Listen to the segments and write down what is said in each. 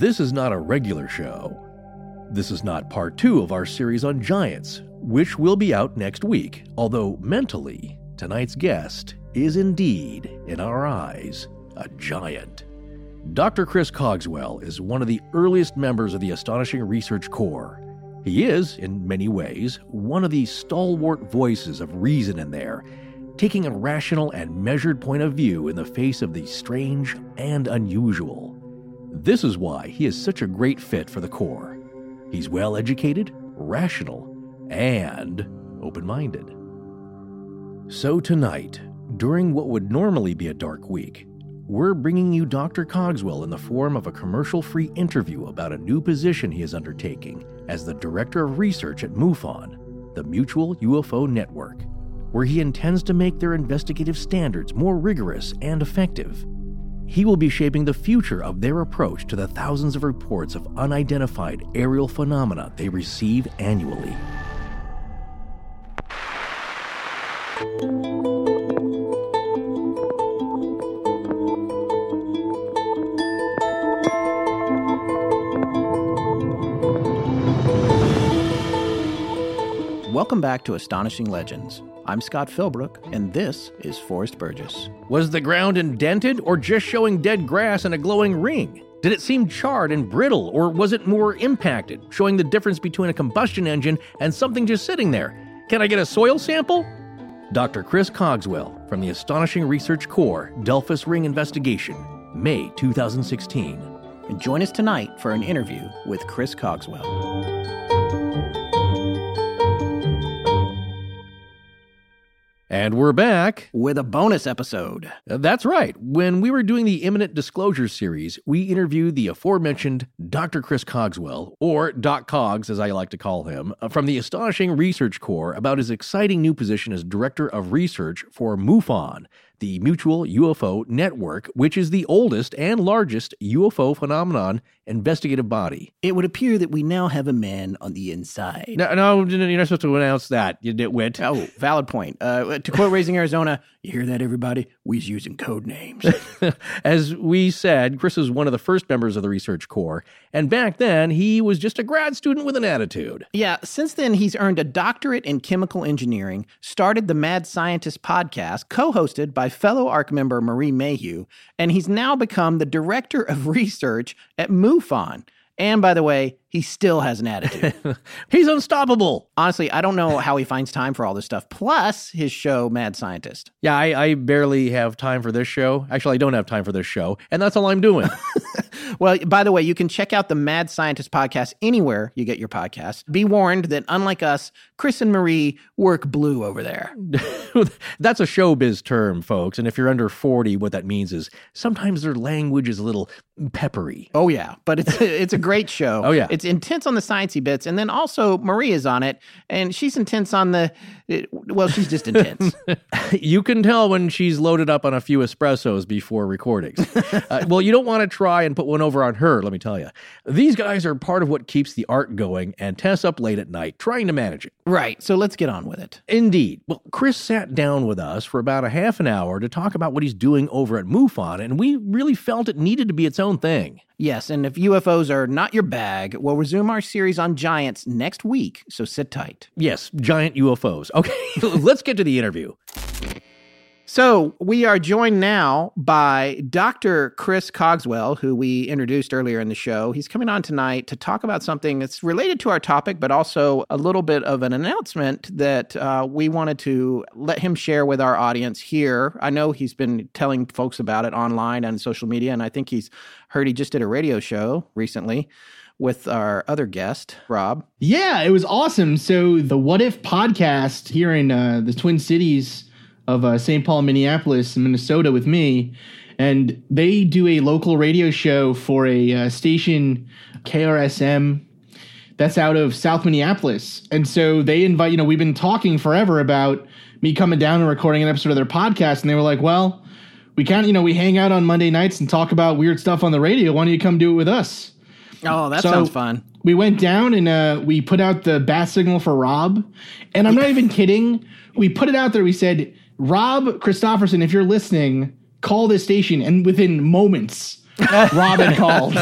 This is not a regular show. This is not part two of our series on giants, which will be out next week, although mentally, tonight's guest is indeed, in our eyes, a giant. Dr. Chris Cogswell is one of the earliest members of the Astonishing Research Corps. He is, in many ways, one of the stalwart voices of reason in there, taking a rational and measured point of view in the face of the strange and unusual. This is why he is such a great fit for the Corps. He's well educated, rational, and open minded. So tonight, during what would normally be a dark week, we're bringing you Dr. Cogswell in the form of a commercial free interview about a new position he is undertaking as the Director of Research at MUFON, the Mutual UFO Network, where he intends to make their investigative standards more rigorous and effective. He will be shaping the future of their approach to the thousands of reports of unidentified aerial phenomena they receive annually. Welcome back to Astonishing Legends. I'm Scott Philbrook, and this is Forrest Burgess. Was the ground indented or just showing dead grass and a glowing ring? Did it seem charred and brittle, or was it more impacted, showing the difference between a combustion engine and something just sitting there? Can I get a soil sample? Dr. Chris Cogswell from the Astonishing Research Corps Delphos Ring Investigation, May 2016. And join us tonight for an interview with Chris Cogswell. And we're back. With a bonus episode. Uh, That's right. When we were doing the Imminent Disclosure series, we interviewed the aforementioned Dr. Chris Cogswell, or Doc Cogs as I like to call him, uh, from the Astonishing Research Corps about his exciting new position as Director of Research for MUFON, the Mutual UFO Network, which is the oldest and largest UFO phenomenon investigative body. It would appear that we now have a man on the inside. No, no, you're not supposed to announce that, you nitwit. Oh, valid point. Uh, to quote Raising Arizona, you hear that, everybody? We's using code names. As we said, Chris was one of the first members of the Research Corps, and back then he was just a grad student with an attitude. yeah, since then, he's earned a doctorate in chemical engineering, started the Mad Scientist podcast, co hosted by fellow ARC member Marie Mayhew, and he's now become the director of research at MUFON. And by the way, he still has an attitude. He's unstoppable. Honestly, I don't know how he finds time for all this stuff. Plus, his show, Mad Scientist. Yeah, I, I barely have time for this show. Actually, I don't have time for this show, and that's all I'm doing. Well, by the way, you can check out the Mad Scientist podcast anywhere you get your podcasts. Be warned that unlike us, Chris and Marie work blue over there. that's a showbiz term, folks. And if you're under 40, what that means is sometimes their language is a little peppery. Oh yeah, but it's it's a great show. Oh, yeah. it's intense on the sciencey bits, and then also Marie is on it, and she's intense on the. well, she's just intense. you can tell when she's loaded up on a few espressos before recordings. uh, well, you don't want to try and put one over on her, let me tell you. These guys are part of what keeps the ARC going, and Tess up late at night trying to manage it. right. So let's get on with it. Indeed. Well, Chris sat down with us for about a half an hour to talk about what he's doing over at MUFON, and we really felt it needed to be its own thing. Yes, and if UFOs are not your bag, we'll resume our series on giants next week. So sit tight. Yes, giant UFOs. Okay, let's get to the interview. So we are joined now by Dr. Chris Cogswell, who we introduced earlier in the show. He's coming on tonight to talk about something that's related to our topic, but also a little bit of an announcement that uh, we wanted to let him share with our audience here. I know he's been telling folks about it online and social media, and I think he's heard he just did a radio show recently with our other guest, Rob. Yeah, it was awesome. So the What If podcast here in uh, the Twin Cities of uh, St. Paul, Minneapolis, Minnesota with me. and they do a local radio show for a uh, station, KRSM, that's out of South Minneapolis. And so they invite, you know, we've been talking forever about me coming down and recording an episode of their podcast. And they were like, well, we can't, you know, we hang out on Monday nights and talk about weird stuff on the radio. Why don't you come do it with us? Oh, that So- sounds fun. We went down and uh, we put out the bat signal for Rob. And I'm not even kidding. We put it out there. We said, Rob Christopherson, if you're listening, call this station. And within moments, Rob had called.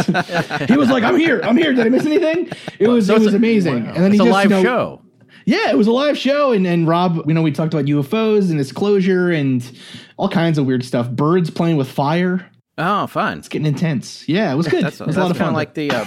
he was like, I'm here. I'm here. Did I miss anything? It was, So it was a- amazing. wow. And then it's he a just, live you know, show. yeah, it was a live show, and and Rob, you know, we talked about UFOs and disclosure and all kinds of weird stuff. Birds playing with fire. Oh, fun. It's getting intense. Yeah, it was good. That's, it was a lot of fun. like the uh,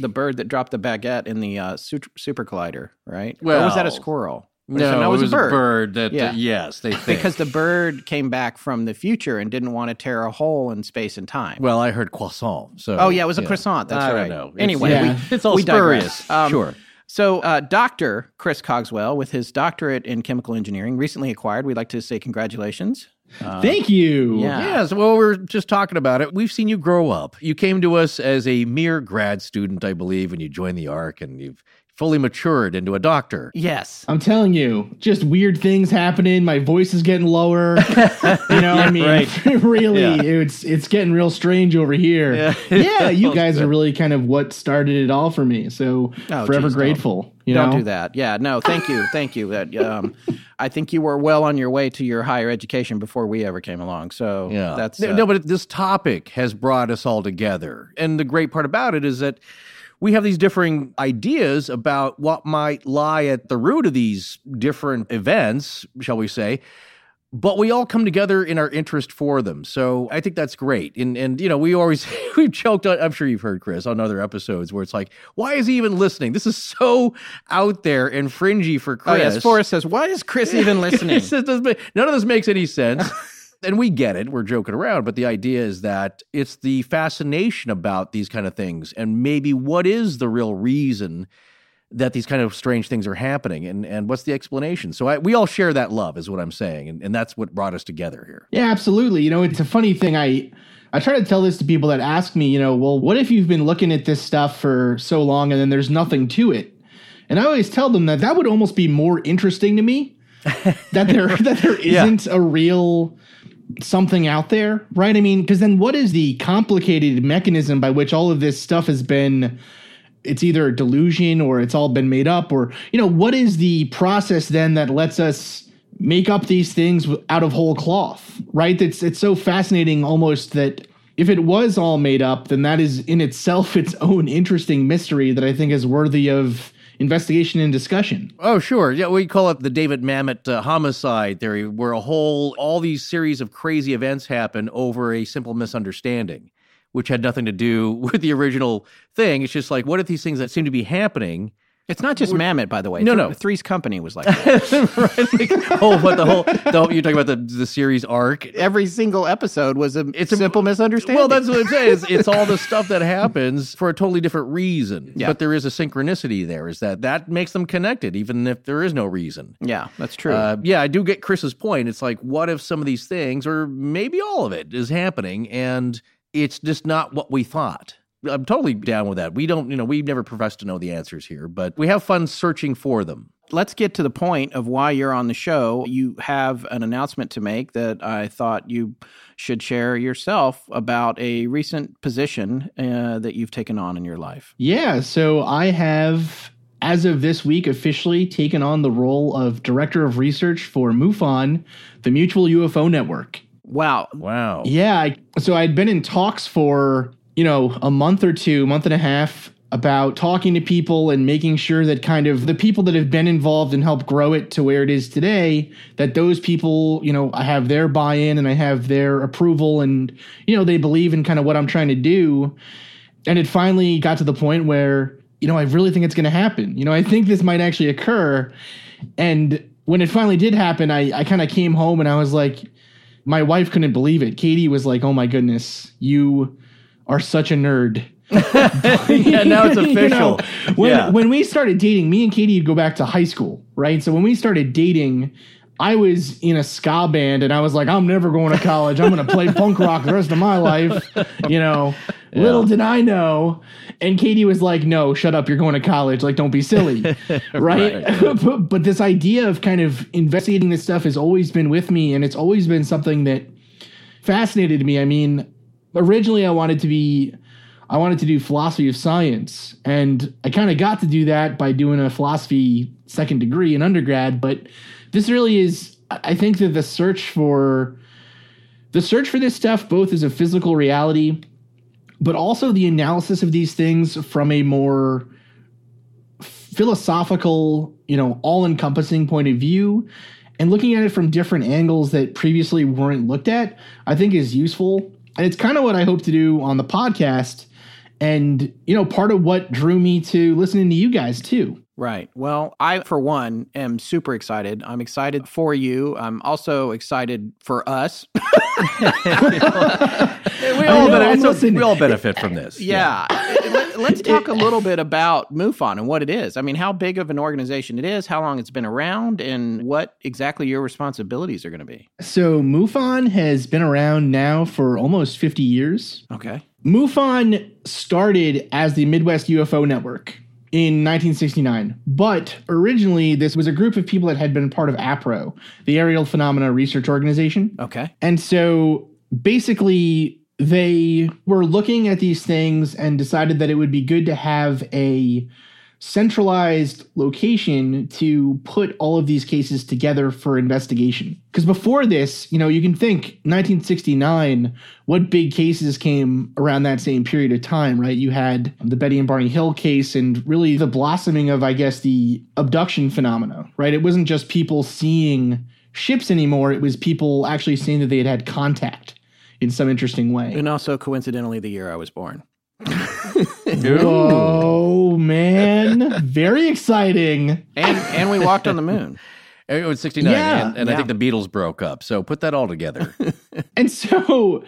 the bird that dropped the baguette in the uh, super, super collider, right? or was that a squirrel? No, no, it was, a bird. bird that, Yeah. uh, yes, they think. Because the bird came back from the future and didn't want to tear a hole in space and time. well, I heard croissant. So oh yeah, it was a croissant. That's I right. don't know. It's- Anyway, Yeah. we, It's all we digress. spurious. Um, sure. So, uh, Dr. Chris Cogswell, with his doctorate in chemical engineering, recently acquired, we'd like to say congratulations. Thank you. Yeah. Yes, well, we are just talking about it. We've seen you grow up. You came to us as a mere grad student, I believe, and you joined the ARC, and you've fully matured into a doctor. Yes. I'm telling you, just weird things happening. My voice is getting lower. you know, I mean, right. really, Yeah. it's it's getting real strange over here. Yeah. Yeah, you guys are really kind of what started it all for me. So Oh, forever geez, don't- grateful. You Don't know? do that. Yeah, no, thank you. Thank you. That um, I think you were well on your way to your higher education before we ever came along. So Yeah. that's no, uh, no, but this topic has brought us all together. And the great part about it is that we have these differing ideas about what might lie at the root of these different events, shall we say. But we all come together in our interest for them. So I think that's great. And and you know, we always we've joked on, I'm sure you've heard Chris on other episodes where it's like, why is he even listening? This is so out there and fringy for Chris. Oh yes, Forrest says, "Why is Chris even listening?" Just none of this makes any sense. and we get it. We're joking around, but the idea is that it's the fascination about these kind of things and maybe what is the real reason that these kind of strange things are happening and, and what's the explanation. So I, we all share that love is what I'm saying. And, and that's what brought us together here. Yeah, absolutely. You know, it's a funny thing. I I try to tell this to people that ask me, you know, well, what if you've been looking at this stuff for so long and then there's nothing to it? And I always tell them that that would almost be more interesting to me that there that there Yeah. isn't a real something out there, right? I mean, because then what is the complicated mechanism by which all of this stuff has been it's either a delusion or it's all been made up or you know what is the process then that lets us make up these things out of whole cloth right it's it's so fascinating almost that if it was all made up then that is in itself its own interesting mystery that i think is worthy of investigation and discussion Oh, sure. Yeah, we call it the David Mamet uh, homicide theory, where a whole, all these series of crazy events happen over a simple misunderstanding, which had nothing to do with the original thing. It's just like, what if these things that seem to be happening? It's not just Mamet, by the way. No, no. Three's Company was like that. right? Like, oh, what the whole, the, whole- you're talking about the, the series arc. Every single episode was a It's a- simple misunderstanding. Well, that's what I'm saying. It's, it's all the stuff that happens for a totally different reason. Yeah. But there is a synchronicity there, is that that makes them connected, even if there is no reason. yeah, that's true. Uh, yeah, I do get Chris's point. It's like, what if some of these things, or maybe all of it, is happening and it's just not what we thought? I'm totally down with that. We don't, you know, we never profess to know the answers here, but we have fun searching for them. Let's get to the point of why you're on the show. You have an announcement to make that I thought you should share yourself about a recent position uh, that you've taken on in your life. Yeah, so I have, as of this week, officially taken on the role of Director of Research for MUFON, the Mutual UFO Network. Wow. Wow. Yeah, I, so I'd been in talks for, you know, a month or two, month and a half about talking to people and making sure that kind of the people that have been involved and helped grow it to where it is today, that those people, you know, I have their buy-in and I have their approval and, you know, they believe in kind of what I'm trying to do. And it finally got to the point where, you know, I really think it's going to happen. You know, I think this might actually occur. And when it finally did happen, I, I kind of came home and I was like, my wife couldn't believe it. Katie was like, "Oh my goodness, you are such a nerd." yeah, now it's You know, official. when yeah. when we started dating, me and Katie would go back to high school, right? So when we started dating, I was in a ska band and I was like, I'm never going to college. I'm going to play punk rock the rest of my life. You know, yeah. little did I know. And Katie was like, No, shut up. You're going to college. Like, don't be silly. right. right. but, but this idea of kind of investigating this stuff has always been with me. And it's always been something that fascinated me. I mean, originally I wanted to be. I wanted to do philosophy of science, and I kind of got to do that by doing a philosophy second degree in undergrad. But this really is I think that the search for the search for this stuff both is a physical reality but also the analysis of these things from a more philosophical, you know, all-encompassing point of view and looking at it from different angles that previously weren't looked at, I think is useful. And it's kind of what I hope to do on the podcast and you know part of what drew me to listening to you guys too Right. Well, I, for one, am super excited. I'm excited for you. I'm also excited for us. we, all benefit, we all benefit from this. Yeah. yeah. Let, us talk a little bit about MUFON and what it is. I mean, how big of an organization it is, how long it's been around, and what exactly your responsibilities are going to be. So, MUFON has been around now for almost 50 years. Okay. MUFON started as the Midwest UFO Network in 1969. But originally, this was a group of people that had been part of APRO, the Aerial Phenomena Research Organization. Okay. And so basically, they were looking at these things and decided that it would be good to have a centralized location to put all of these cases together for investigation. Because before this, you know, you can think 1969, what big cases came around that same period of time, right? You had the Betty and Barney Hill case and really the blossoming of, I guess, the abduction phenomena, right? It wasn't just people seeing ships anymore, it was people actually saying that they had had contact in some interesting way. And also, coincidentally, the year I was born. oh man, very exciting! And and we walked on the moon. It was 69, yeah, and, and yeah. I think the Beatles broke up. So put that all together. and so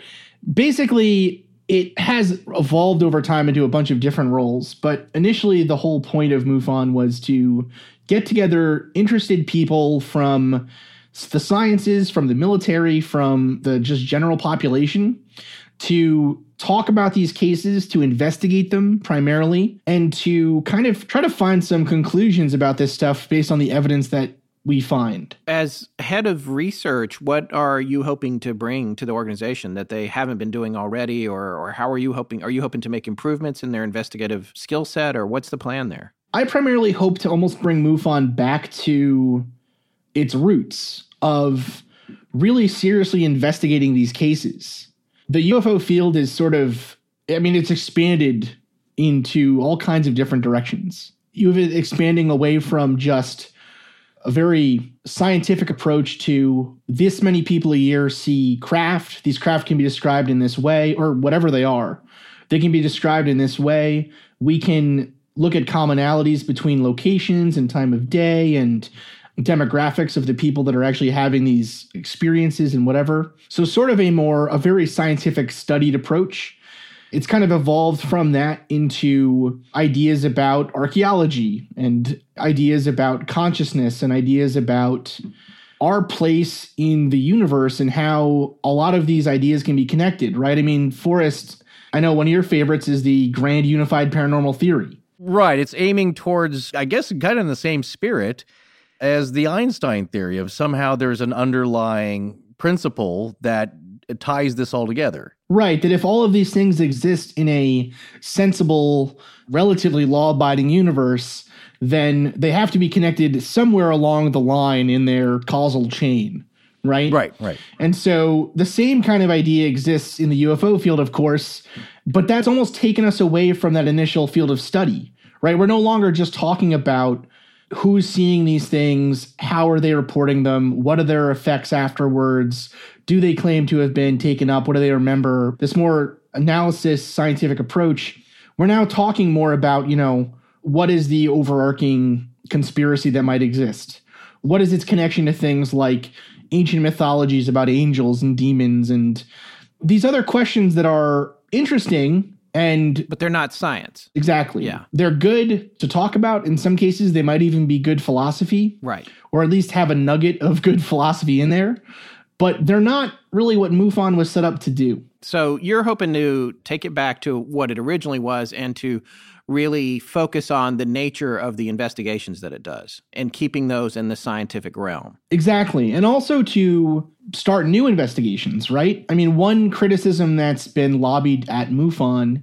basically, it has evolved over time into a bunch of different roles. But initially, the whole point of MUFON was to get together interested people from the sciences, from the military, from the just general population to talk about these cases, to investigate them primarily, and to kind of try to find some conclusions about this stuff based on the evidence that we find. As head of research, what are you hoping to bring to the organization that they haven't been doing already or or how are you hoping are you hoping to make improvements in their investigative skill set or what's the plan there? I primarily hope to almost bring MUFON back to its roots of really seriously investigating these cases the UFO field is sort of, I mean, it's expanded into all kinds of different directions. You have it expanding away from just a very scientific approach to this many people a year see craft. These craft can be described in this way, or whatever they are. They can be described in this way. We can look at commonalities between locations and time of day and demographics of the people that are actually having these experiences and whatever. So, sort of a more, a very scientific studied approach. It's kind of evolved from that into ideas about archaeology and ideas about consciousness and ideas about our place in the universe and how a lot of these ideas can be connected, right? I mean, Forrest, I know one of your favorites is the grand unified paranormal theory. Right. It's aiming towards, I guess, kind of in the same spirit as the Einstein theory of somehow there's an underlying principle that ties this all together. Right. That if all of these things exist in a sensible, relatively law abiding universe, then they have to be connected somewhere along the line in their causal chain. Right? Right, right. And so the same kind of idea exists in the UFO field, of course, but that's almost taken us away from that initial field of study, right? We're no longer just talking about who's seeing these things how are they reporting them what are their effects afterwards do they claim to have been taken up what do they remember? This more analysis scientific approach. We're now talking more about you know what is the overarching conspiracy that might exist? What is its connection to things like ancient mythologies about angels and demons and these other questions that are interesting And But they're not science. exactly. Yeah. They're good to talk about. In some cases, they might even be good philosophy. Right. or at least have a nugget of good philosophy in there. But they're not really what MUFON was set up to do. So you're hoping to take it back to what it originally was and to really focus on the nature of the investigations that it does and keeping those in the scientific realm. Exactly. And also to start new investigations, right? I mean, one criticism that's been lobbied at MUFON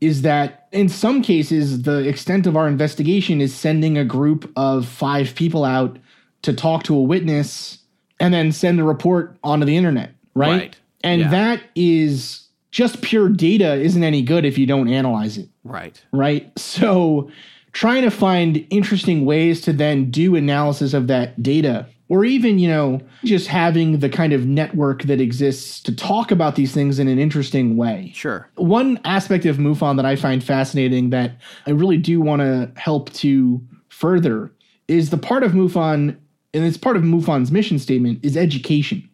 is that in some cases, the extent of our investigation is sending a group of five people out to talk to a witness and then send a report onto the internet, right? Right. And Yeah. that is just pure data isn't any good if you don't analyze it Right. right? So trying to find interesting ways to then do analysis of that data or even, you know, just having the kind of network that exists to talk about these things in an interesting way. Sure. One aspect of MUFON that I find fascinating that I really do want to help to further is the part of MUFON, and it's part of MUFON's mission statement, is education.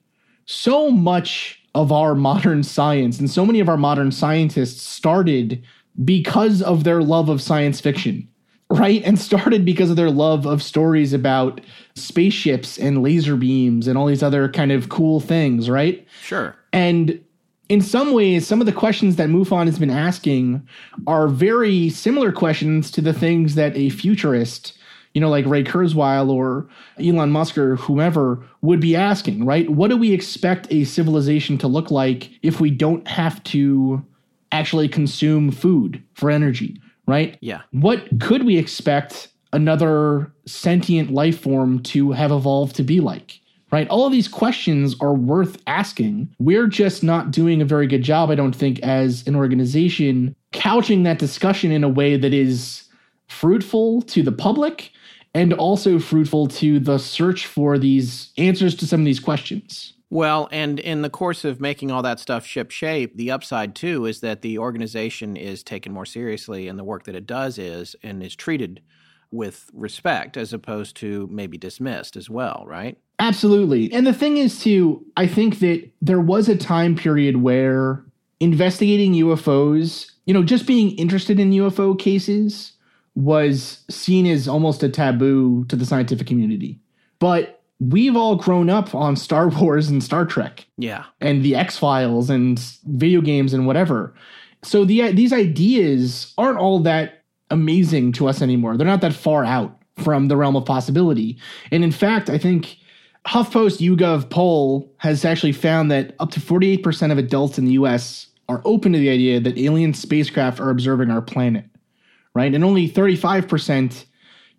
So much of our modern science and so many of our modern scientists started because of their love of science fiction, right? And started because of their love of stories about spaceships and laser beams and all these other kind of cool things, right? Sure. And in some ways, some of the questions that MUFON has been asking are very similar questions to the things that a futurist, you know, like Ray Kurzweil or Elon Musk or whomever would be asking, right? What do we expect a civilization to look like if we don't have to actually consume food for energy, right? Yeah. What could we expect another sentient life form to have evolved to be like? Right? All of these questions are worth asking. We're just not doing a very good job, I don't think, as an organization, couching that discussion in a way that is fruitful to the public and also fruitful to the search for these answers to some of these questions. Well, and in the course of making all that stuff ship shape, the upside too is that the organization is taken more seriously and the work that it does is and is treated with respect as opposed to maybe dismissed as well, right? Absolutely. And the thing is, too, I think that there was a time period where investigating UFOs, you know, just being interested in UFO cases was seen as almost a taboo to the scientific community. But we've all grown up on Star Wars and Star Trek Yeah. and the X Files and video games and whatever. So the these ideas aren't all that amazing to us anymore. They're not that far out from the realm of possibility. And in fact, I think HuffPost YouGov poll has actually found that up to 48% of adults in the US are open to the idea that alien spacecraft are observing our planet, right? And only 35%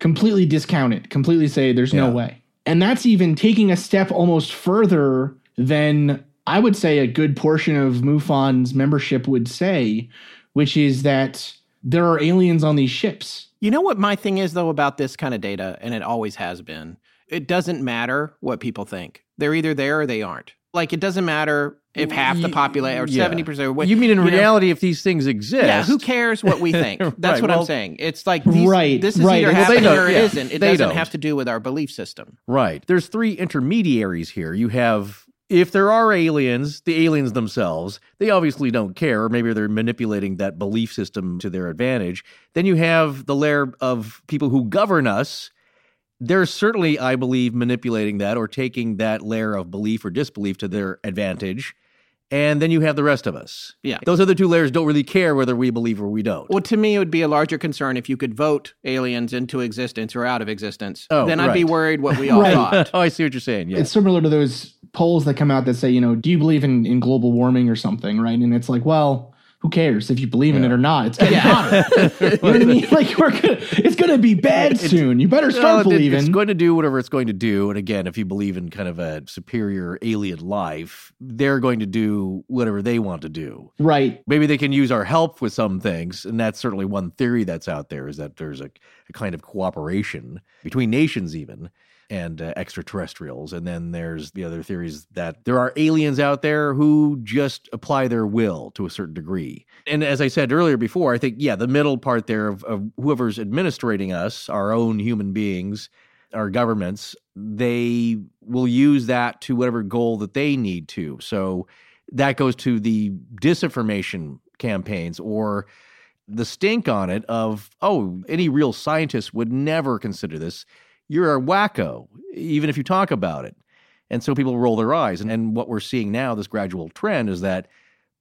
completely discount it, completely say there's no way. And that's even taking a step almost further than I would say a good portion of MUFON's membership would say, which is that there are aliens on these ships. You know what my thing is though about this kind of data, and it always has been? It doesn't matter what people think. They're either there or they aren't. Like it doesn't matter if half the population or Yeah. seventy percent. Or what you mean in know, reality, if these things exist? Yeah, who cares what we think? That's Right, what well- I'm saying. It's like these, Right, this is right. either Well, happening or it yeah, isn't. It doesn't don't. have to do with our belief system. Right. There's three intermediaries here. You have if there are aliens, the aliens themselves, they obviously don't care, or maybe they're manipulating that belief system to their advantage. Then you have the layer of people who govern us. They're certainly, I believe, manipulating that or taking that layer of belief or disbelief to their advantage. And then you have the rest of us. Yeah. Those other two layers don't really care whether we believe or we don't. Well, to me, it would be a larger concern if you could vote aliens into existence or out of existence. Oh, then I'd be worried what we all Right. thought. oh, I see what you're saying. Yeah. It's similar to those polls that come out that say, you know, do you believe in, in global warming or something, right? And it's like, well, who cares if you believe in it or not? It's getting hotter. you know what I mean? Like we're gonna, it's gonna be bad soon. You better start believing. It's going to do whatever it's going to do. And again, if you believe in kind of a superior alien life, they're going to do whatever they want to do. right. Maybe they can use our help with some things. And that's certainly one theory that's out there is that there's a, a kind of cooperation between nations, even. And uh, extraterrestrials. And then there's the other theories that there are aliens out there who just apply their will to a certain degree. And as I said earlier before, I think, yeah, the middle part there of, of whoever's administrating us, our own human beings, our governments, they will use that to whatever goal that they need to. So that goes to the disinformation campaigns or the stink on it of, oh, any real scientist would never consider this. You're a wacko, even if you talk about it. And so people roll their eyes. And, and what we're seeing now, this gradual trend, is that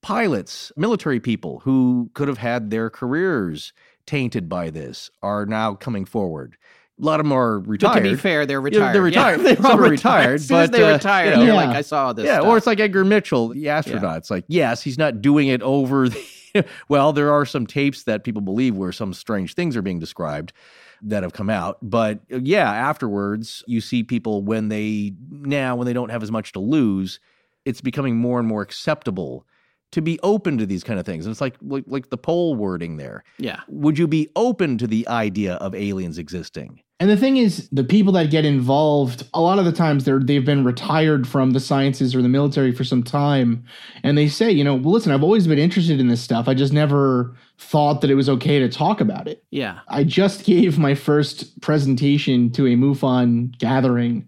pilots, military people who could have had their careers tainted by this are now coming forward. A lot of them are retired. But to be fair, they're retired. Yeah, they're retired. Yeah, Some are retired. As soon as but, they uh, retire, you know, Yeah. like, I saw this. yeah, stuff. or it's like Edgar Mitchell, the astronaut. It's like, yes, he's not doing it over the. well, there are some tapes that people believe where some strange things are being described that have come out. But uh, yeah, afterwards, you see people when they now, when they don't have as much to lose, it's becoming more and more acceptable to be open to these kind of things. And it's like, like, like the poll wording there. yeah. Would you be open to the idea of aliens existing? And the thing is, the people that get involved, a lot of the times they're they've been retired from the sciences or the military for some time, and they say, you know, well, listen, I've always been interested in this stuff. I just never thought that it was okay to talk about it. Yeah. I just gave my first presentation to a MUFON gathering,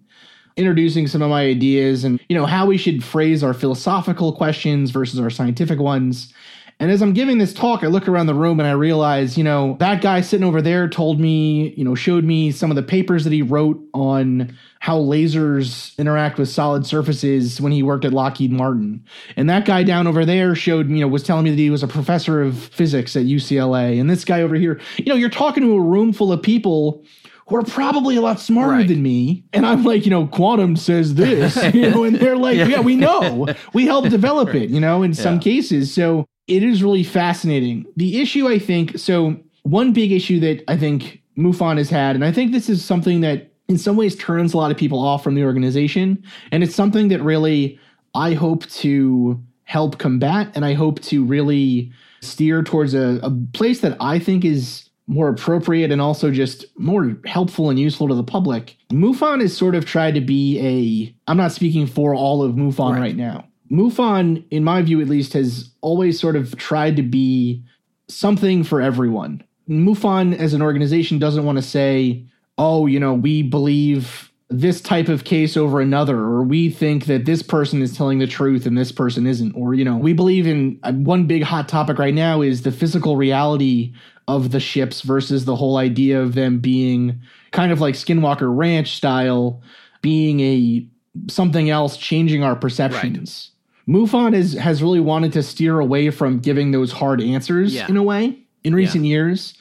introducing some of my ideas and you know how we should phrase our philosophical questions versus our scientific ones. And as I'm giving this talk, I look around the room and I realize, you know, that guy sitting over there told me, you know, showed me some of the papers that he wrote on how lasers interact with solid surfaces when he worked at Lockheed Martin. And that guy down over there showed, you know, was telling me that he was a professor of physics at UCLA. And this guy over here, you know, you're talking to a room full of people who are probably a lot smarter Right. than me. And I'm like, you know, quantum says this, you know, and they're like, yeah, we know. We helped develop it, you know, in some cases. So it is really fascinating. The issue, I think, so one big issue that I think MUFON has had, and I think this is something that in some ways turns a lot of people off from the organization. And it's something that really I hope to help combat and I hope to really steer towards a, a place that I think is more appropriate and also just more helpful and useful to the public. MUFON has sort of tried to be a I'm not speaking for all of MUFON Right. right now. MUFON, in my view at least, has always sort of tried to be something for everyone. MUFON as an organization doesn't want to say, oh, you know, we believe this type of case over another, or we think that this person is telling the truth and this person isn't, or, you know, we believe in uh, one big hot topic right now is the physical reality of the ships versus the whole idea of them being kind of like Skinwalker Ranch style, being a something else, changing our perceptions. MUFON has has really wanted to steer away from giving those hard answers Yeah. in a way in recent years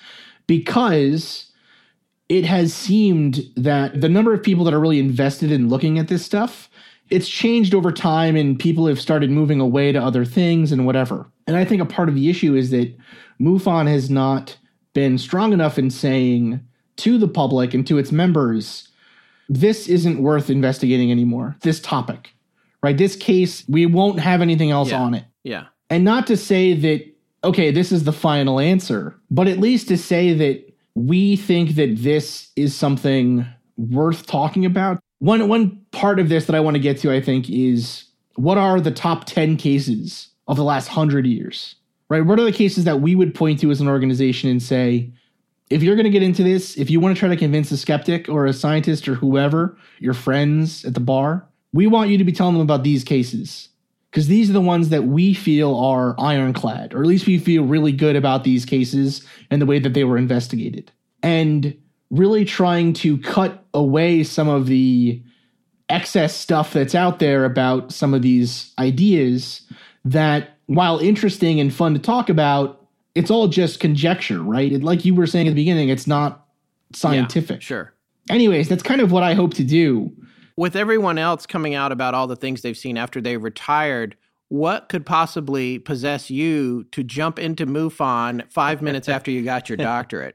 because it has seemed that the number of people that are really invested in looking at this stuff it's changed over time and people have started moving away to other things and whatever. And i think a part of the issue is that mufon has not been strong enough in saying to the public and to its members this isn't worth investigating anymore. This topic right this case we won't have anything else Yeah. on it Yeah. and not to say that okay this is the final answer but at least to say that we think that this is something worth talking about one one part of this that i want to get to i think is what are the top 10 cases of the last 100 years right what are the cases that we would point to as an organization and say if you're going to get into this if you want to try to convince a skeptic or a scientist or whoever your friends at the bar we want you to be telling them about these cases because these are the ones that we feel are ironclad, or at least we feel really good about these cases and the way that they were investigated. And really trying to cut away some of the excess stuff that's out there about some of these ideas that, while interesting and fun to talk about, it's all just conjecture, right? It, like you were saying at the beginning, it's not scientific. Yeah, sure. Anyways, that's kind of what I hope to do. With everyone else coming out about all the things they've seen after they retired, what could possibly possess you to jump into MUFON five minutes after you got your doctorate?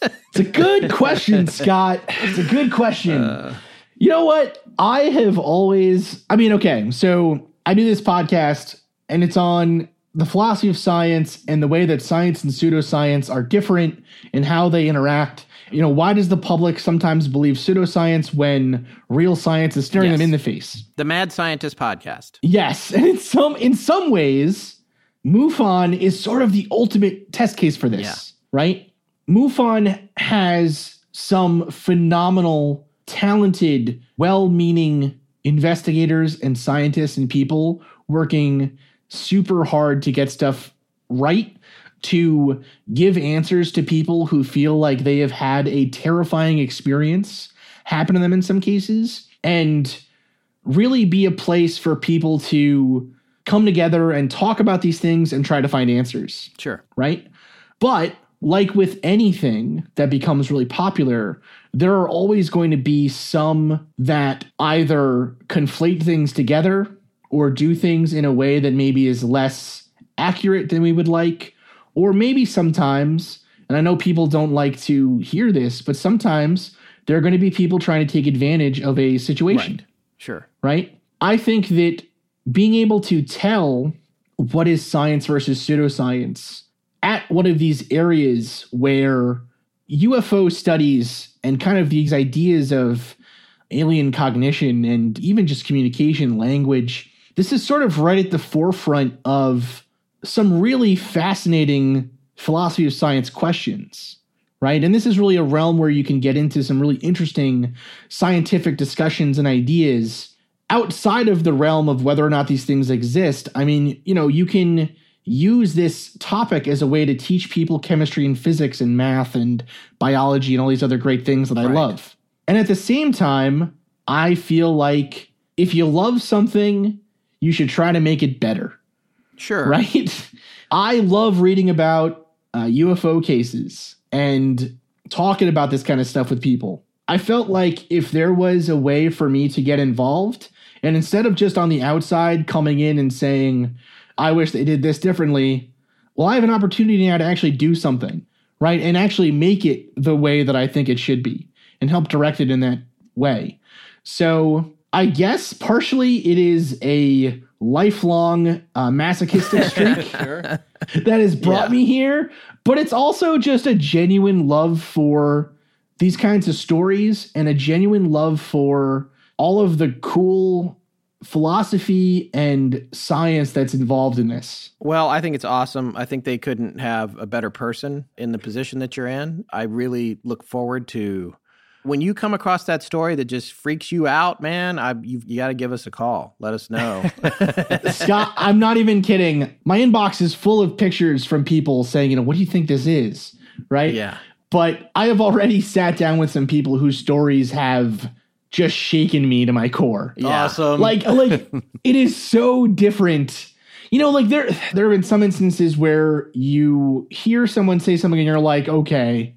It's a good question, Scott. It's a good question. you know what? I have always, I mean, okay, so I do this podcast and it's on the philosophy of science and the way that science and pseudoscience are different and how they interact. You know, why does the public sometimes believe pseudoscience when real science is staring Yes. them in the face? the Mad Scientist podcast. Yes, and in some in some ways, MUFON is sort of the ultimate test case for this, Yeah. right? MUFON has some phenomenal, talented, well-meaning investigators and scientists and people working super hard to get stuff right to give answers to people who feel like they have had a terrifying experience happen to them in some cases and really be a place for people to come together and talk about these things and try to find answers. Sure. Right? But like with anything that becomes really popular, there are always going to be some that either conflate things together or do things in a way that maybe is less accurate than we would like. Or maybe sometimes, and I know people don't like to hear this, but sometimes there are going to be people trying to take advantage of a situation. Right. Sure. Right? I think that being able to tell what is science versus pseudoscience at one of these areas where UFO studies and kind of these ideas of alien cognition and even just communication language, this is sort of right at the forefront of some really fascinating philosophy of science questions, right? And this is really a realm where you can get into some really interesting scientific discussions and ideas outside of the realm of whether or not these things exist. I mean, you know, you can use this topic as a way to teach people chemistry and physics and math and biology and all these other great things that I Right. love. And at the same time, I feel like if you love something, you should try to make it better Sure. right? I love reading about uh, UFO cases and talking about this kind of stuff with people. I felt like if there was a way for me to get involved, and instead of just on the outside coming in and saying, I wish they did this differently, well, I have an opportunity now to actually do something, right? And actually make it the way that I think it should be and help direct it in that way. So I guess partially it is a lifelong uh, masochistic streak Sure. that has brought Yeah. me here, but it's also just a genuine love for these kinds of stories and a genuine love for all of the cool philosophy and science that's involved in this. Well, I think it's awesome. I think they couldn't have a better person in the position that you're in. I really look forward to when you come across that story that just freaks you out, man. I you, you got to give us a call. Let us know. Scott, I'm not even kidding. My inbox is full of pictures from people saying, you know, what do you think this is? Right? yeah. But I have already sat down with some people whose stories have just shaken me to my core. Yeah. Awesome. like like it is so different you know like there there have been some instances where you hear someone say something and you're like okay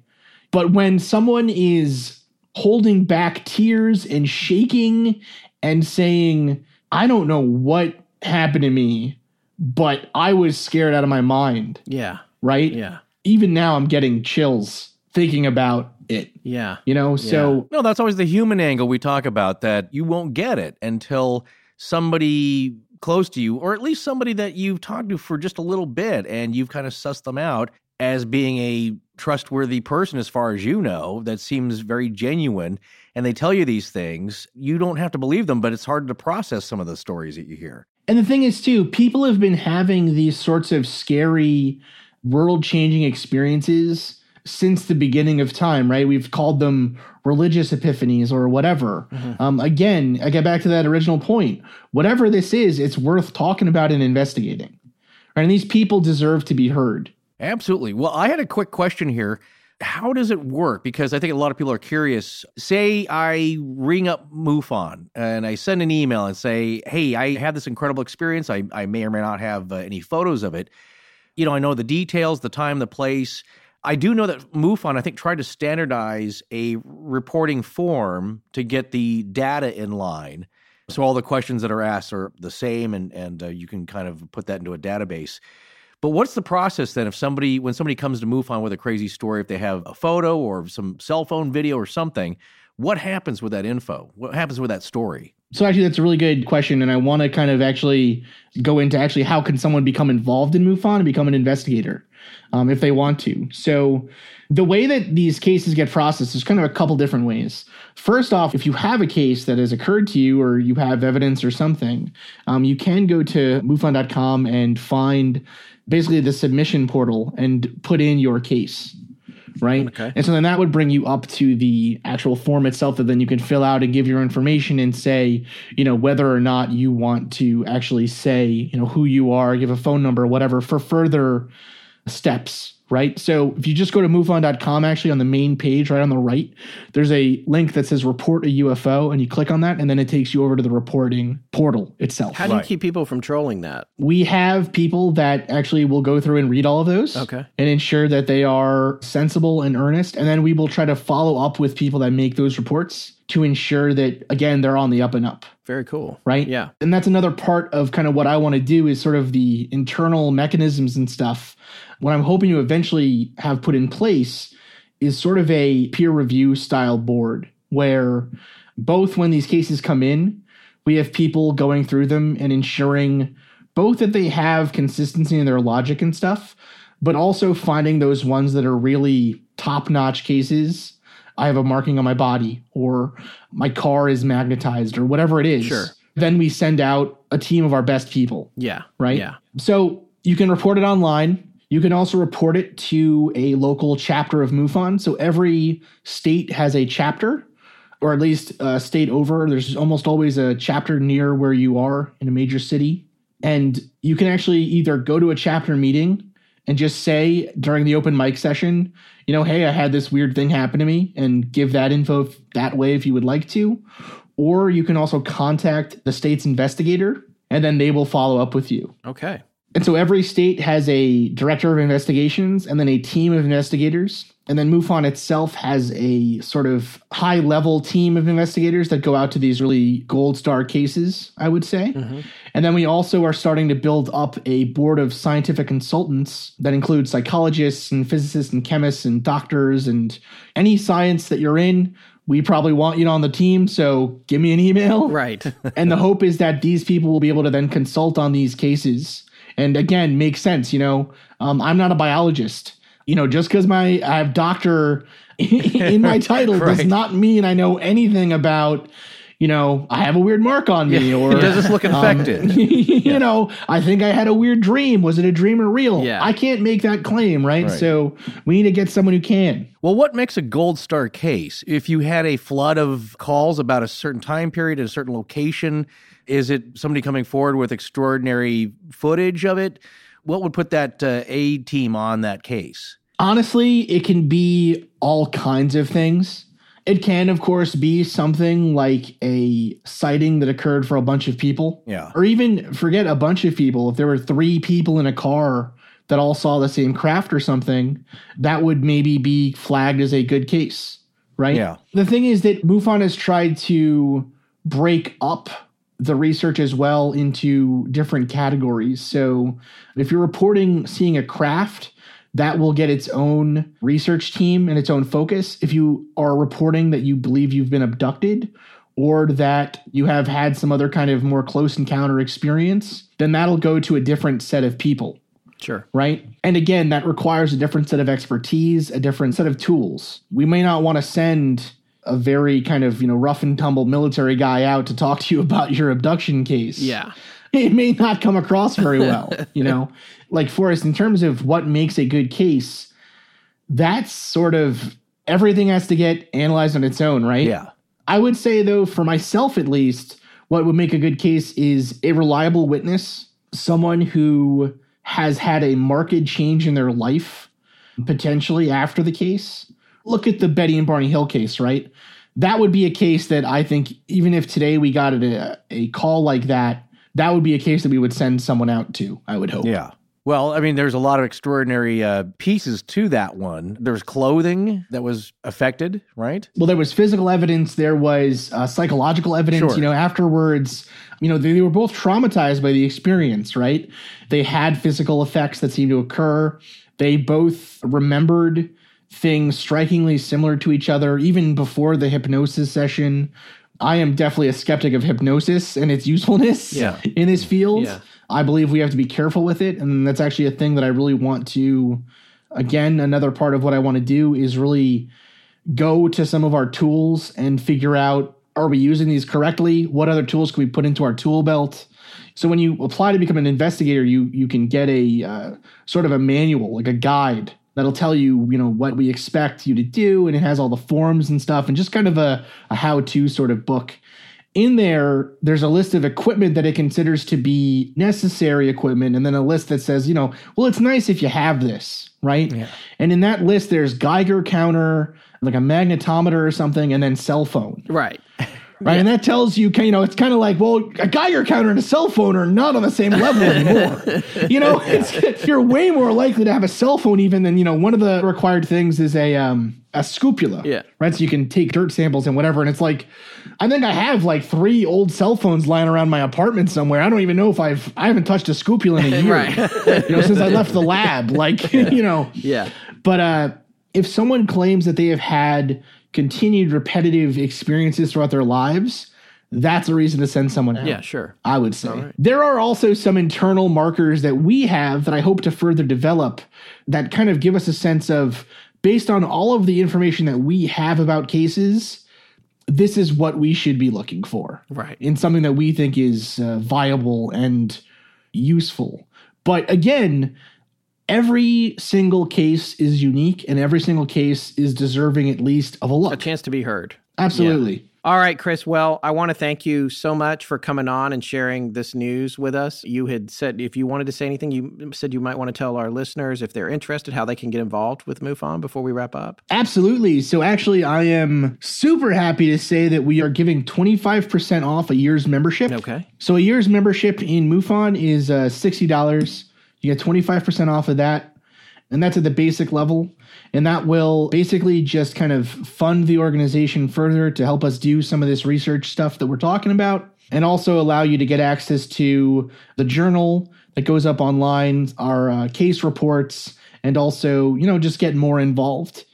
but when someone is holding back tears and shaking and saying i don't know what happened to me but i was scared out of my mind Yeah. right Yeah. even now i'm getting chills thinking about it Yeah. you know so No, that's always the human angle we talk about that you won't get it until somebody close to you, or at least somebody that you've talked to for just a little bit and you've kind of sussed them out as being a trustworthy person as far as you know that seems very genuine and they tell you these things you don't have to believe them but it's hard to process some of the stories that you hear And the thing is, too, people have been having these sorts of scary, world changing experiences since the beginning of time, right? We've called them religious epiphanies or whatever. Um, again, I get back to that original point. Whatever this is, it's worth talking about and investigating. Right? And these people deserve to be heard. Absolutely. Well, I had a quick question here. How does it work? Because I think a lot of people are curious. Say I ring up MUFON and I send an email and say, hey, I had this incredible experience. I, I may or may not have uh, any photos of it. You know, I know the details, the time, the place. I do know that MUFON, I think, tried to standardize a reporting form to get the data in line. So all the questions that are asked are the same, and and uh, you can kind of put that into a database. But what's the process then if somebody when somebody comes to MUFON with a crazy story, if they have a photo or some cell phone video or something, what happens with that info? What happens with that story? So actually, that's a really good question, and I want to kind of actually go into actually how can someone become involved in MUFON and become an investigator um, if they want to. So the way that these cases get processed is kind of a couple different ways. First off, if you have a case that has occurred to you or you have evidence or something, um, you can go to MUFON.com and find basically the submission portal and put in your case right? Okay. And so then that would bring you up to the actual form itself that then you can fill out and give your information and say, you know, whether or not you want to actually say, you know, who you are, give a phone number, whatever, for further steps. Right. So if you just go to MUFON.com, actually on the main page, right on the right, there's a link that says report a UFO, and you click on that, and then it takes you over to the reporting portal itself. How do you Right. keep people from trolling that? we have people that actually will go through and read all of those Okay. and ensure that they are sensible and earnest and then we will try to follow up with people that make those reports to ensure that again they're on the up and up Very cool. right Yeah. and that's another part of kind of what i want to do is sort of the internal mechanisms and stuff what i'm hoping to eventually have put in place is sort of a peer review style board where both when these cases come in we have people going through them and ensuring both that they have consistency in their logic and stuff but also finding those ones that are really top notch cases I have a marking on my body or my car is magnetized or whatever it is. Sure. Then we send out a team of our best people, Yeah. right? Yeah. So you can report it online. You can also report it to a local chapter of MUFON. So every state has a chapter, or at least a state over. There's almost always a chapter near where you are in a major city. And you can actually either go to a chapter meeting and just say during the open mic session, you know, hey, I had this weird thing happen to me, and give that info that way if you would like to. Or you can also contact the state's investigator, and then they will follow up with you. Okay. And so every state has a director of investigations and then a team of investigators. And then MUFON itself has a sort of high level team of investigators that go out to these really gold star cases, I would say. Mm-hmm. And then we also are starting to build up a board of scientific consultants that includes psychologists and physicists and chemists and doctors and any science that you're in. We probably want you on the team, so give me an email Right. and the hope is that these people will be able to then consult on these cases and again makes sense you know? Um, i'm not a biologist. You know just because my i have doctor in my title does not mean i know anything about you know i have a weird mark on me or Does this look infected? you know i think i had a weird dream was it a dream or real Yeah. i can't make that claim right? Right. so we need to get someone who can Well, what makes a gold star case? If you had a flood of calls about a certain time period at a certain location, is it somebody coming forward with extraordinary footage of it? What would put that uh, A team on that case? Honestly, it can be all kinds of things. It can, of course, be something like a sighting that occurred for a bunch of people. Yeah. Or even forget a bunch of people. If there were three people in a car that all saw the same craft or something, that would maybe be flagged as a good case, right? Yeah. The thing is that MUFON has tried to break up the research as well into different categories. So if you're reporting seeing a craft, that will get its own research team and its own focus. If you are reporting that you believe you've been abducted or that you have had some other kind of more close encounter experience, then that'll go to a different set of people Sure. right? And again, that requires a different set of expertise, a different set of tools. We may not want to send a very kind of, you know, rough and tumble military guy out to talk to you about your abduction case. Yeah. It may not come across very well, you know. Like for us in terms of what makes a good case, that's sort of everything has to get analyzed on its own, right? Yeah. I would say, though, for myself at least, what would make a good case is a reliable witness, someone who has had a marked change in their life, potentially after the case. Look at the Betty and Barney Hill case, right? That would be a case that I think, even if today we got a, uh, a call like that, that would be a case that we would send someone out to, I would hope. Yeah. Well, I mean, there's a lot of extraordinary uh, pieces to that one. There's clothing that was affected, right? well there was physical evidence there was uh, psychological evidence Sure. you know afterwards you know they, they were both traumatized by the experience right they had physical effects that seemed to occur they both remembered things strikingly similar to each other even before the hypnosis session i am definitely a skeptic of hypnosis and its usefulness Yeah. in this field Yeah. I believe we have to be careful with it and that's actually a thing that i really want to again another part of what i want to do is really go to some of our tools and figure out are we using these correctly what other tools can we put into our tool belt so when you apply to become an investigator you you can get a uh, sort of a manual like a guide that'll tell you, you know, what we expect you to do. And it has all the forms and stuff and just kind of a, a how to sort of book. In there, there's a list of equipment that it considers to be necessary equipment, and then a list that says, you know, well, it's nice if you have this, right? Yeah. And in that list, there's Geiger counter, like a magnetometer or something, and then cell phone Right. right? And that tells you, you know, it's kind of like, well, a Geiger counter and a cell phone are not on the same level anymore. you know, it's, you're way more likely to have a cell phone even than you know. One of the required things is a um a scoopula, Yeah. right? So you can take dirt samples and whatever. And it's like, I think I have like three old cell phones lying around my apartment somewhere. I don't even know if I've I haven't touched a scoopula in a year, Right. you know, since I left the lab. Like, you know, Yeah. but uh, if someone claims that they have had continued repetitive experiences throughout their lives, that's a reason to send someone out. Yeah, sure. I would say. There are also some internal markers that we have that I hope to further develop that kind of give us a sense of, based on all of the information that we have about cases, this is what we should be looking for Right. in something that we think is uh, viable and useful. But again, every single case is unique and every single case is deserving at least of a look. A chance to be heard. Absolutely. All right, Chris. Well, I want to thank you so much for coming on and sharing this news with us. You had said if you wanted to say anything, you said you might want to tell our listeners if they're interested how they can get involved with MUFON before we wrap up. Absolutely. So actually I am super happy to say that we are giving 25% off a year's membership. Okay. So a year's membership in MUFON is uh, $60. You get 25% off of that. And that's at the basic level. And that will basically just kind of fund the organization further to help us do some of this research stuff that we're talking about. And also allow you to get access to the journal that goes up online, our uh, case reports, and also, you know, just get more involved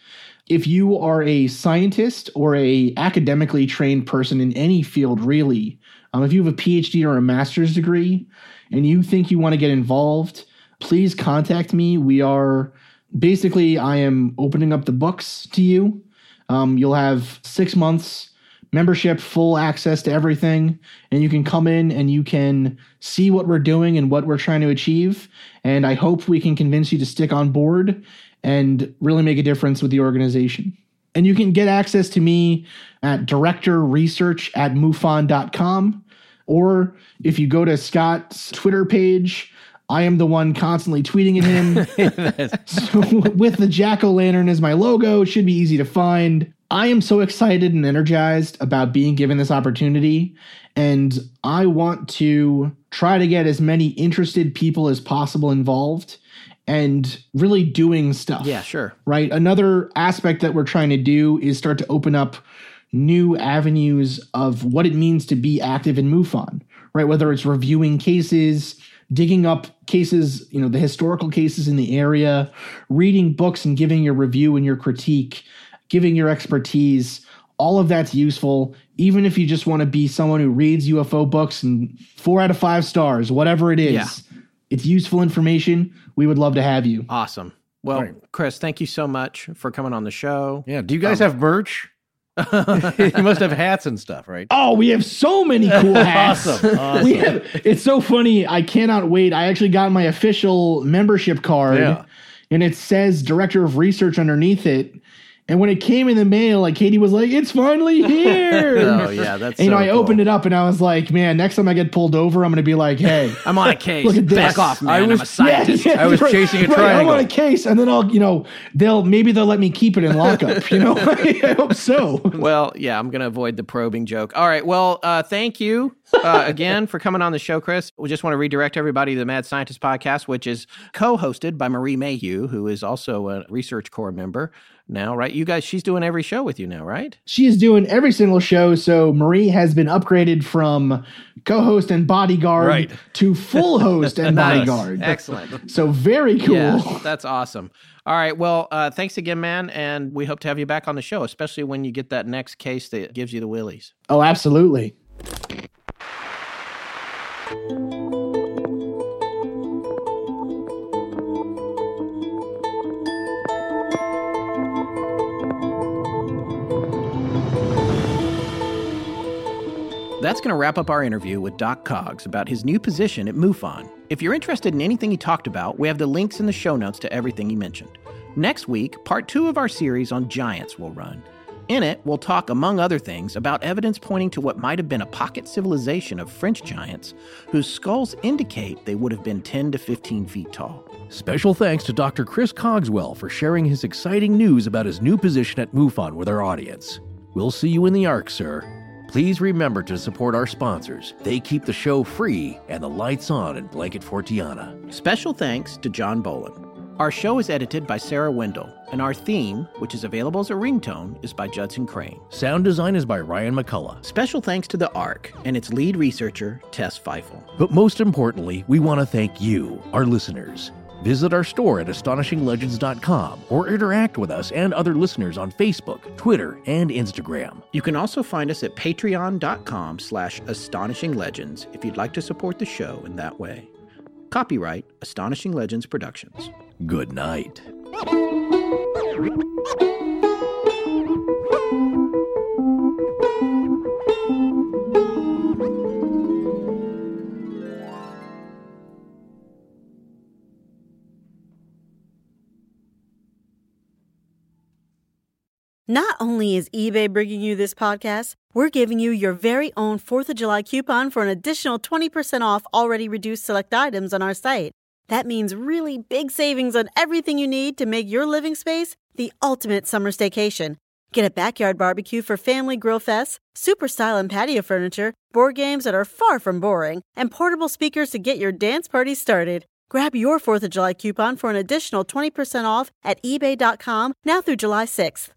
if you are a scientist or a academically trained person in any field really um, if you have a phd or a master's degree and you think you want to get involved please contact me we are basically i am opening up the books to you um, you'll have six months membership full access to everything and you can come in and you can see what we're doing and what we're trying to achieve and i hope we can convince you to stick on board and really make a difference with the organization. And you can get access to me at director research at MUFON.com. Or if you go to Scott's Twitter page, I am the one constantly tweeting at him. so with the jack o' lantern as my logo, it should be easy to find. I am so excited and energized about being given this opportunity. And I want to try to get as many interested people as possible involved and really doing stuff Yeah, sure. right? Another aspect that we're trying to do is start to open up new avenues of what it means to be active in MUFON, right? Whether it's reviewing cases, digging up cases, you know, the historical cases in the area, reading books and giving your review and your critique, giving your expertise. All of that's useful, even if you just want to be someone who reads UFO books and four out of five stars, whatever it is. Yeah. It's useful information. We would love to have you. Awesome. Well, Right. Chris, thank you so much for coming on the show. Yeah. Do you guys um, have merch? you must have hats and stuff, right? Oh, we have so many cool hats. Awesome, awesome. We have, it's so funny. I cannot wait. I actually got my official membership card, Yeah. and it says director of research underneath it. And when it came in the mail, like Katie was like, "It's finally here!" Oh, yeah, that's And, you know, so I opened it up, and I was like, "Man, next time I get pulled over, I'm going to be like, hey." I'm on a case. Look at this. Back off, man. I was- I'm a scientist. Yeah, yeah, I was right, chasing a right, I'm on a case, and then I'll, you know, they'll maybe they'll let me keep it in lockup. You know, I hope so. Well, yeah, I'm going to avoid the probing joke. All right. Well, uh, thank you uh, again for coming on the show, Chris. We just want to redirect everybody to the Mad Scientist podcast, which is co hosted by Marie Mayhew, who is also a Research Corps member now, right? You guys, she's doing every show with you now, right? She is doing every single show. So Marie has been upgraded from co-host and bodyguard Right. to full host and Nice. bodyguard. Excellent. So very cool. Yeah, that's awesome. All right. Well, uh, thanks again, man. And we hope to have you back on the show, especially when you get that next case that gives you the willies. Oh, absolutely. That's going to wrap up our interview with Doc Coggs about his new position at MUFON. If you're interested in anything he talked about, we have the links in the show notes to everything he mentioned. Next week, part two of our series on giants will run. In it, we'll talk, among other things, about evidence pointing to what might have been a pocket civilization of French giants whose skulls indicate they would have been 10 to 15 feet tall. Special thanks to Dr. Chris Cogswell for sharing his exciting news about his new position at MUFON with our audience. We'll see you in the ARC, sir. Please remember to support our sponsors. They keep the show free and the lights on in Blanket Fortiana. Special thanks to John Bolin. Our show is edited by Sarah Wendell, and our theme, which is available as a ringtone, is by Judson Crane. Sound design is by Ryan McCullough. Special thanks to the ARC and its lead researcher, Tess Feifel. But most importantly, we want to thank you, our listeners. Visit our store at astonishinglegends.com or interact with us and other listeners on Facebook, Twitter, and Instagram. You can also find us at patreon.com slash astonishinglegends if you'd like to support the show in that way. Copyright Astonishing Legends Productions. Good night. Not only is eBay bringing you this podcast, we're giving you your very own 4th of July coupon for an additional 20% off already reduced select items on our site. That means really big savings on everything you need to make your living space the ultimate summer staycation. Get a backyard barbecue for family grill fests, super style and patio furniture, board games that are far from boring, and portable speakers to get your dance party started. Grab your 4th of July coupon for an additional 20% off at ebay.com now through July 6th.